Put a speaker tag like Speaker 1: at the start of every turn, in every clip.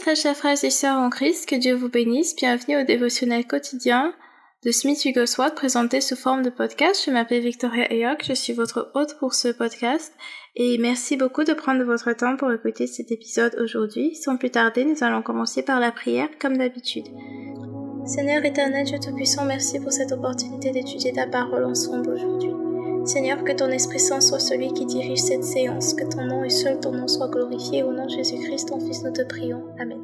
Speaker 1: Très chers frères et sœurs en Christ, que Dieu vous bénisse. Bienvenue au dévotionnel quotidien de Smith Wigglesworth présenté sous forme de podcast. Je m'appelle Victoria Ayok, je suis votre hôte pour ce podcast et merci beaucoup de prendre votre temps pour écouter cet épisode aujourd'hui. Sans plus tarder, nous allons commencer par la prière comme d'habitude. Seigneur éternel, Dieu Tout-Puissant, merci pour cette opportunité d'étudier ta parole ensemble aujourd'hui. Seigneur, que ton Esprit Saint soit celui qui dirige cette séance, que ton nom et seul ton nom soit glorifié. Au nom de Jésus-Christ, ton Fils, nous te prions. Amen.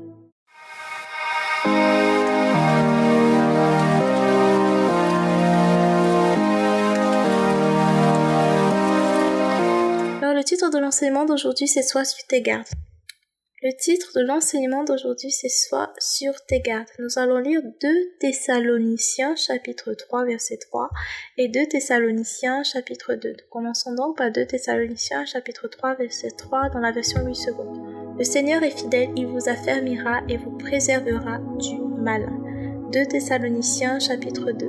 Speaker 1: Alors, le titre de l'enseignement d'aujourd'hui, c'est Sois sur tes gardes. Le titre de l'enseignement d'aujourd'hui, c'est Sois sur tes gardes. Nous allons lire 2 Thessaloniciens chapitre 3 verset 3 et 2 Thessaloniciens chapitre 2. Commençons donc par 2 Thessaloniciens chapitre 3 verset 3 dans la version 8 secondes. Le Seigneur est fidèle, il vous affermira et vous préservera du mal. 2 Thessaloniciens chapitre 2.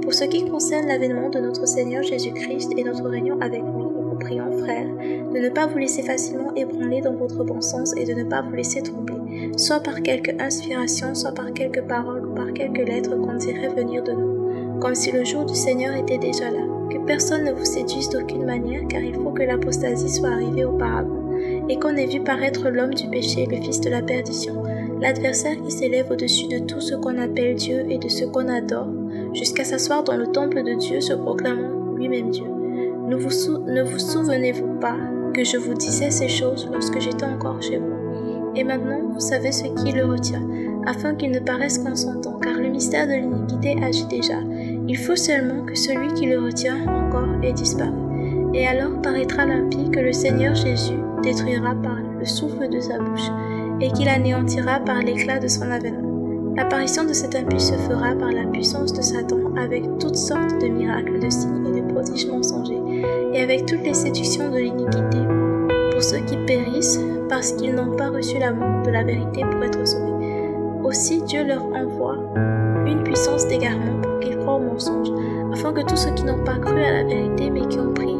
Speaker 1: Pour ce qui concerne l'avènement de notre Seigneur Jésus-Christ et notre réunion avec lui, prions, frères, de ne pas vous laisser facilement ébranler dans votre bon sens et de ne pas vous laisser tromper, soit par quelque inspiration, soit par quelques paroles ou par quelques lettres qu'on dirait venir de nous, comme si le jour du Seigneur était déjà là. Que personne ne vous séduise d'aucune manière, car il faut que l'apostasie soit arrivée auparavant, et qu'on ait vu paraître l'homme du péché, le fils de la perdition, l'adversaire qui s'élève au-dessus de tout ce qu'on appelle Dieu et de ce qu'on adore, jusqu'à s'asseoir dans le temple de Dieu se proclamant lui-même Dieu. Ne vous, ne vous souvenez-vous pas que je vous disais ces choses lorsque j'étais encore chez vous? Et maintenant, vous savez ce qui le retient, afin qu'il ne paraisse consentant, car le mystère de l'iniquité agit déjà. Il faut seulement que celui qui le retient encore ait disparu. Et alors paraîtra l'impie que le Seigneur Jésus détruira par le souffle de sa bouche, et qu'il anéantira par l'éclat de son avènement. L'apparition de cet impie se fera par la puissance de Satan avec toutes sortes de miracles, de signes et de prodiges mensongers, et avec toutes les séductions de l'iniquité, pour ceux qui périssent parce qu'ils n'ont pas reçu l'amour de la vérité pour être sauvés. Aussi Dieu leur envoie une puissance d'égarement pour qu'ils croient au mensonge, afin que tous ceux qui n'ont pas cru à la vérité mais qui ont pris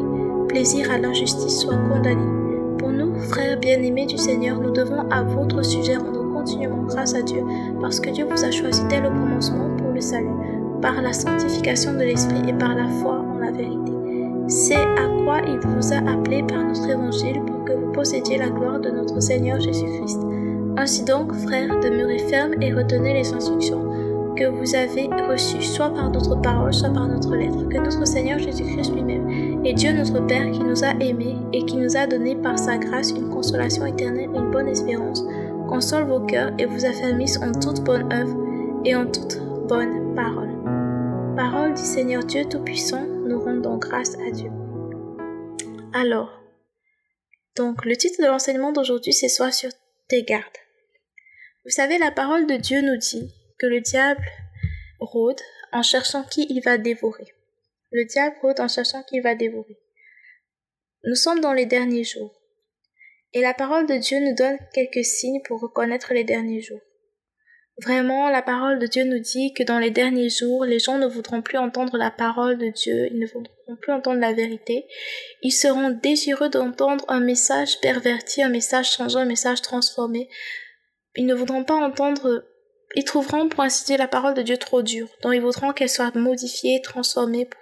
Speaker 1: plaisir à l'injustice soient condamnés. Pour nous, frères bien-aimés du Seigneur, nous devons à votre sujet rendre continuellement grâce à Dieu, parce que Dieu vous a choisi dès le commencement pour le salut, par la sanctification de l'Esprit et par la foi en la vérité. C'est à quoi il vous a appelé par notre évangile pour que vous possédiez la gloire de notre Seigneur Jésus-Christ. Ainsi donc, frères, demeurez fermes et retenez les instructions que vous avez reçues, soit par notre parole, soit par notre lettre, que notre Seigneur Jésus-Christ lui-même et Dieu notre Père qui nous a aimés et qui nous a donné par sa grâce une consolation éternelle et une bonne espérance, console vos cœurs et vous affermisse en toute bonne œuvre et en toute bonne parole. Parole du Seigneur Dieu Tout-Puissant, nous rendons grâce à Dieu. Alors, donc le titre de l'enseignement d'aujourd'hui c'est Sois sur tes gardes. Vous savez, la parole de Dieu nous dit que le diable rôde en cherchant qui il va dévorer. Le diable rôde en cherchant qui il va dévorer. Nous sommes dans les derniers jours. Et la parole de Dieu nous donne quelques signes pour reconnaître les derniers jours. Vraiment, la parole de Dieu nous dit que dans les derniers jours, les gens ne voudront plus entendre la parole de Dieu, ils ne voudront plus entendre la vérité. Ils seront désireux d'entendre un message perverti, un message changeant, un message transformé. Ils ne voudront pas entendre, ils trouveront, pour ainsi dire, la parole de Dieu trop dure. Donc ils voudront qu'elle soit modifiée, transformée pour,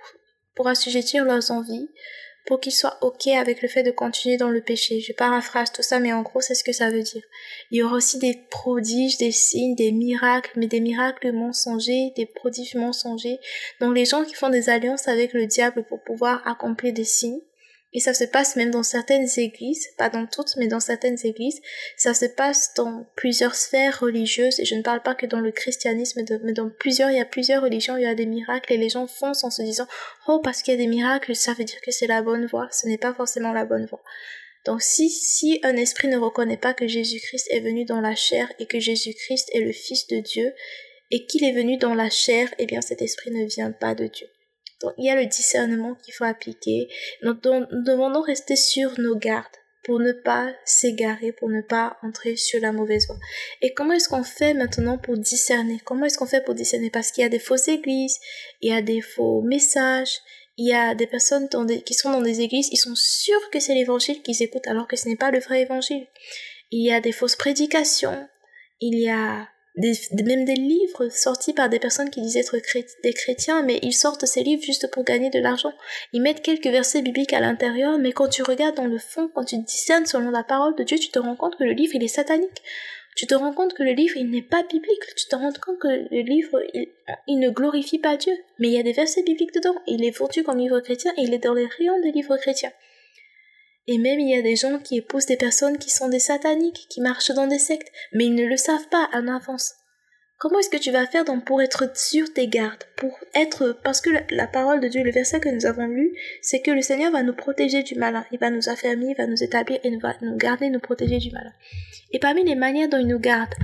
Speaker 1: pour assujettir leurs envies, pour qu'ils soient OK avec le fait de continuer dans le péché. Je paraphrase tout ça, mais en gros, c'est ce que ça veut dire. Il y aura aussi des prodiges, des signes, des miracles, mais des miracles mensongers, des prodiges mensongers. Donc les gens qui font des alliances avec le diable pour pouvoir accomplir des signes, et ça se passe même dans certaines églises, pas dans toutes, mais dans certaines églises. Ça se passe dans plusieurs sphères religieuses, et je ne parle pas que dans le christianisme, mais dans plusieurs, il y a plusieurs religions, il y a des miracles, et les gens foncent en se disant, oh, parce qu'il y a des miracles, ça veut dire que c'est la bonne voie. Ce n'est pas forcément la bonne voie. Donc si, si un esprit ne reconnaît pas que Jésus-Christ est venu dans la chair et que Jésus-Christ est le Fils de Dieu, et qu'il est venu dans la chair, eh bien cet esprit ne vient pas de Dieu. Donc il y a le discernement qu'il faut appliquer. Nous devons rester sur nos gardes pour ne pas s'égarer, pour ne pas entrer sur la mauvaise voie. Et comment est-ce qu'on fait maintenant pour discerner? Comment est-ce qu'on fait pour discerner? Parce qu'il y a des fausses églises, il y a des faux messages, il y a des personnes qui sont dans des églises, ils sont sûrs que c'est l'évangile qu'ils écoutent alors que ce n'est pas le vrai évangile. Il y a des fausses prédications, Il y a des, même des livres sortis par des personnes qui disent être des chrétiens, mais ils sortent ces livres juste pour gagner de l'argent. Ils mettent quelques versets bibliques à l'intérieur, mais quand tu regardes dans le fond, quand tu discernes selon la parole de Dieu, tu te rends compte que le livre, il est satanique. Tu te rends compte que le livre, il n'est pas biblique. Tu te rends compte que le livre, il, ne glorifie pas Dieu. Mais il y a des versets bibliques dedans. Il est vendu comme livre chrétien et il est dans les rayons des livres chrétiens. Et même il y a des gens qui épousent des personnes qui sont des sataniques, qui marchent dans des sectes, mais ils ne le savent pas en avance. Comment est-ce que tu vas faire donc pour être sur tes gardes, pour être, parce que la, parole de Dieu, le verset que nous avons lu, c'est que le Seigneur va nous protéger du malin, il va nous affermir, il va nous établir et il va nous garder, nous protéger du malin. Et parmi les manières dont il nous garde,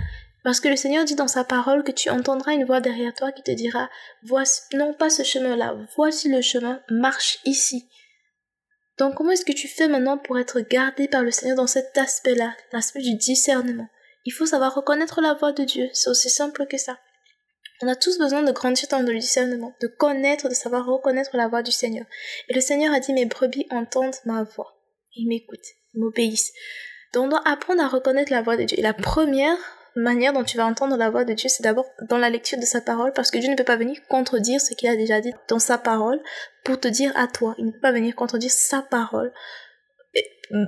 Speaker 1: parce que le Seigneur dit dans sa parole que tu entendras une voix derrière toi qui te dira, voici, non pas ce chemin-là, voici le chemin, marche ici. Donc comment est-ce que tu fais maintenant pour être gardé par le Seigneur dans cet aspect-là, l'aspect du discernement? Il faut savoir reconnaître la voix de Dieu, c'est aussi simple que ça. On a tous besoin de grandir dans le discernement, de connaître, de savoir reconnaître la voix du Seigneur. Et le Seigneur a dit, mes brebis entendent ma voix. Ils m'écoutent, ils m'obéissent. Donc on doit apprendre à reconnaître la voix de Dieu. Et la première manière dont tu vas entendre la voix de Dieu, c'est d'abord dans la lecture de sa parole, parce que Dieu ne peut pas venir contredire ce qu'il a déjà dit dans sa parole pour te dire à toi. Il ne peut pas venir contredire sa parole.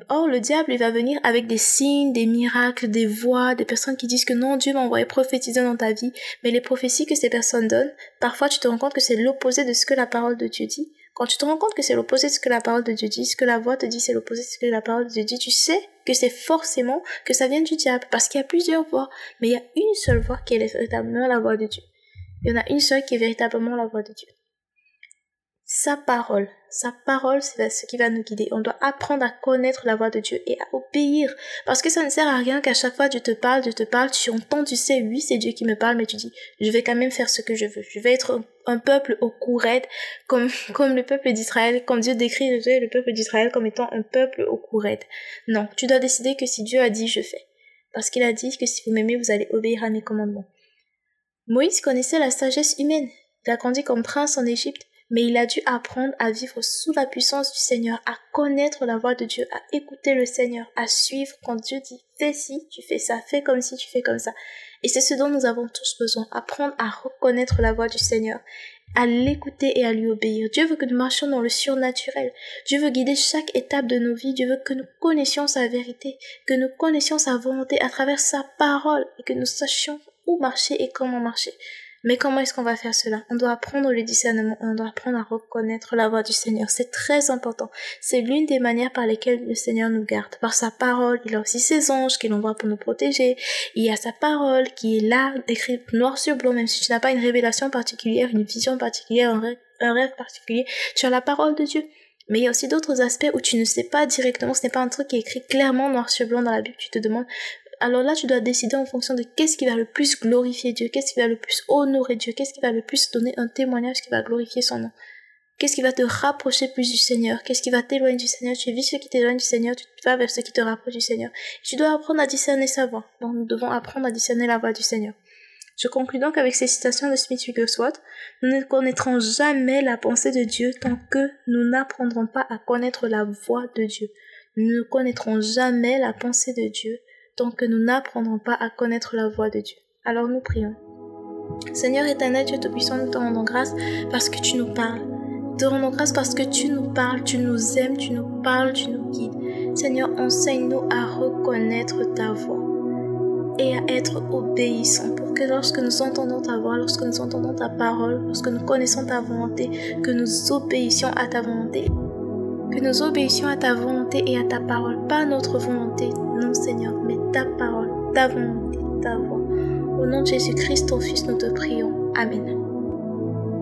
Speaker 1: Or, le diable, il va venir avec des signes, des miracles, des voix, des personnes qui disent que non, Dieu m'a envoyé prophétiser dans ta vie. Mais les prophéties que ces personnes donnent, parfois tu te rends compte que c'est l'opposé de ce que la parole de Dieu dit. Quand tu te rends compte que c'est l'opposé de ce que la parole de Dieu dit, ce que la voix te dit, c'est l'opposé de ce que la parole de Dieu dit, tu sais que c'est forcément que ça vient du diable. Parce qu'il y a plusieurs voix, mais il y a une seule voix qui est véritablement la voix de Dieu. Il y en a une seule qui est véritablement la voix de Dieu sa parole. Sa parole, c'est ce qui va nous guider. On doit apprendre à connaître la voix de Dieu et à obéir. Parce que ça ne sert à rien qu'à chaque fois Dieu te parle, Dieu te parle, tu entends, tu sais, oui, c'est Dieu qui me parle, mais tu dis, je vais quand même faire ce que je veux. Je vais être un, peuple au cou comme, comme le peuple d'Israël, comme Dieu décrit le peuple d'Israël comme étant un peuple au cou Non, tu dois décider que si Dieu a dit, je fais. Parce qu'il a dit que si vous m'aimez, vous allez obéir à mes commandements. Moïse connaissait la sagesse humaine. Il a grandi comme prince en Égypte mais il a dû apprendre à vivre sous la puissance du Seigneur, à connaître la voix de Dieu, à écouter le Seigneur, à suivre quand Dieu dit fais ci, tu fais ça, fais comme si, tu fais comme ça. Et c'est ce dont nous avons tous besoin, apprendre à reconnaître la voix du Seigneur, à l'écouter et à lui obéir. Dieu veut que nous marchions dans le surnaturel. Dieu veut guider chaque étape de nos vies. Dieu veut que nous connaissions sa vérité, que nous connaissions sa volonté à travers sa parole et que nous sachions où marcher et comment marcher. Mais comment est-ce qu'on va faire cela? On doit apprendre le discernement, on doit apprendre à reconnaître la voix du Seigneur. C'est très important. C'est l'une des manières par lesquelles le Seigneur nous garde. Par sa parole, il a aussi ses anges qu'il envoie pour nous protéger. Il y a sa parole qui est là, écrite noir sur blanc, même si tu n'as pas une révélation particulière, une vision particulière, un rêve, un rêve particulier. Tu as la parole de Dieu. Mais il y a aussi d'autres aspects où tu ne sais pas directement, ce n'est pas un truc qui est écrit clairement noir sur blanc dans la Bible. Tu te demandes, alors là, tu dois décider en fonction de qu'est-ce qui va le plus glorifier Dieu, qu'est-ce qui va le plus honorer Dieu, qu'est-ce qui va le plus donner un témoignage qui va glorifier son nom. Qu'est-ce qui va te rapprocher plus du Seigneur? Qu'est-ce qui va t'éloigner du Seigneur? Tu vis ce qui t'éloigne du Seigneur, tu vas vers ce qui te rapproche du Seigneur. tu dois apprendre à discerner sa voix. Donc nous devons apprendre à discerner la voix du Seigneur. Je conclus donc avec ces citations de Smith Wigglesworth. Nous ne connaîtrons jamais la pensée de Dieu tant que nous n'apprendrons pas à connaître la voix de Dieu. Nous ne connaîtrons jamais la pensée de Dieu tant que nous n'apprendrons pas à connaître la voix de Dieu. Alors nous prions. Seigneur éternel, Dieu Tout-Puissant, nous te rendons grâce parce que tu nous parles. Nous te rendons grâce parce que tu nous parles, tu nous aimes, tu nous parles, tu nous guides. Seigneur, enseigne-nous à reconnaître ta voix et à être obéissants pour que lorsque nous entendons ta voix, lorsque nous entendons ta parole, lorsque nous connaissons ta volonté, que nous obéissions à ta volonté que nous obéissions à ta volonté et à ta parole, pas notre volonté, non Seigneur, ta parole, ta volonté, ta voix. Au nom de Jésus-Christ, ton Fils, nous te prions. Amen.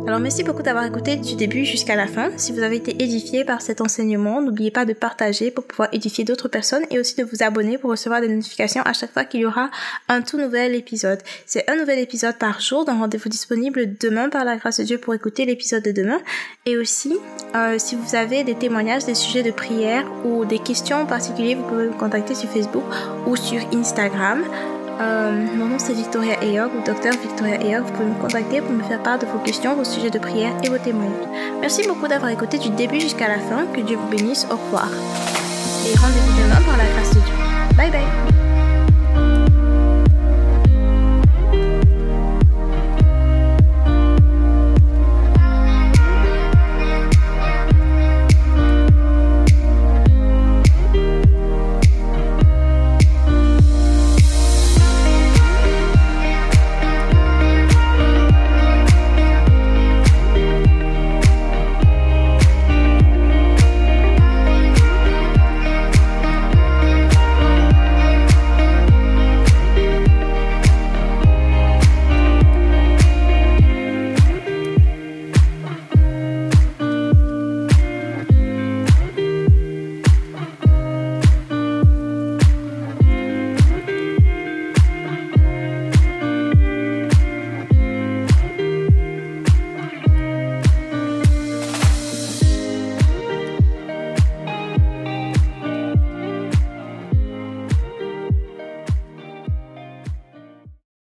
Speaker 1: Alors merci beaucoup d'avoir écouté du début jusqu'à la fin. Si vous avez été édifié par cet enseignement, n'oubliez pas de partager pour pouvoir édifier d'autres personnes et aussi de vous abonner pour recevoir des notifications à chaque fois qu'il y aura un tout nouvel épisode. C'est un nouvel épisode par jour d'un rendez-vous disponible demain par la grâce de Dieu pour écouter l'épisode de demain. Et aussi, euh, si vous avez des témoignages, des sujets de prière ou des questions en vous pouvez me contacter sur Facebook ou sur Instagram. Euh, mon nom c'est Victoria Eyog ou Docteur Victoria Eyog. Vous pouvez me contacter pour me faire part de vos questions, vos sujets de prière et vos témoignages. Merci beaucoup d'avoir écouté du début jusqu'à la fin. Que Dieu vous bénisse. Au revoir. Et rendez-vous demain par la grâce de Dieu.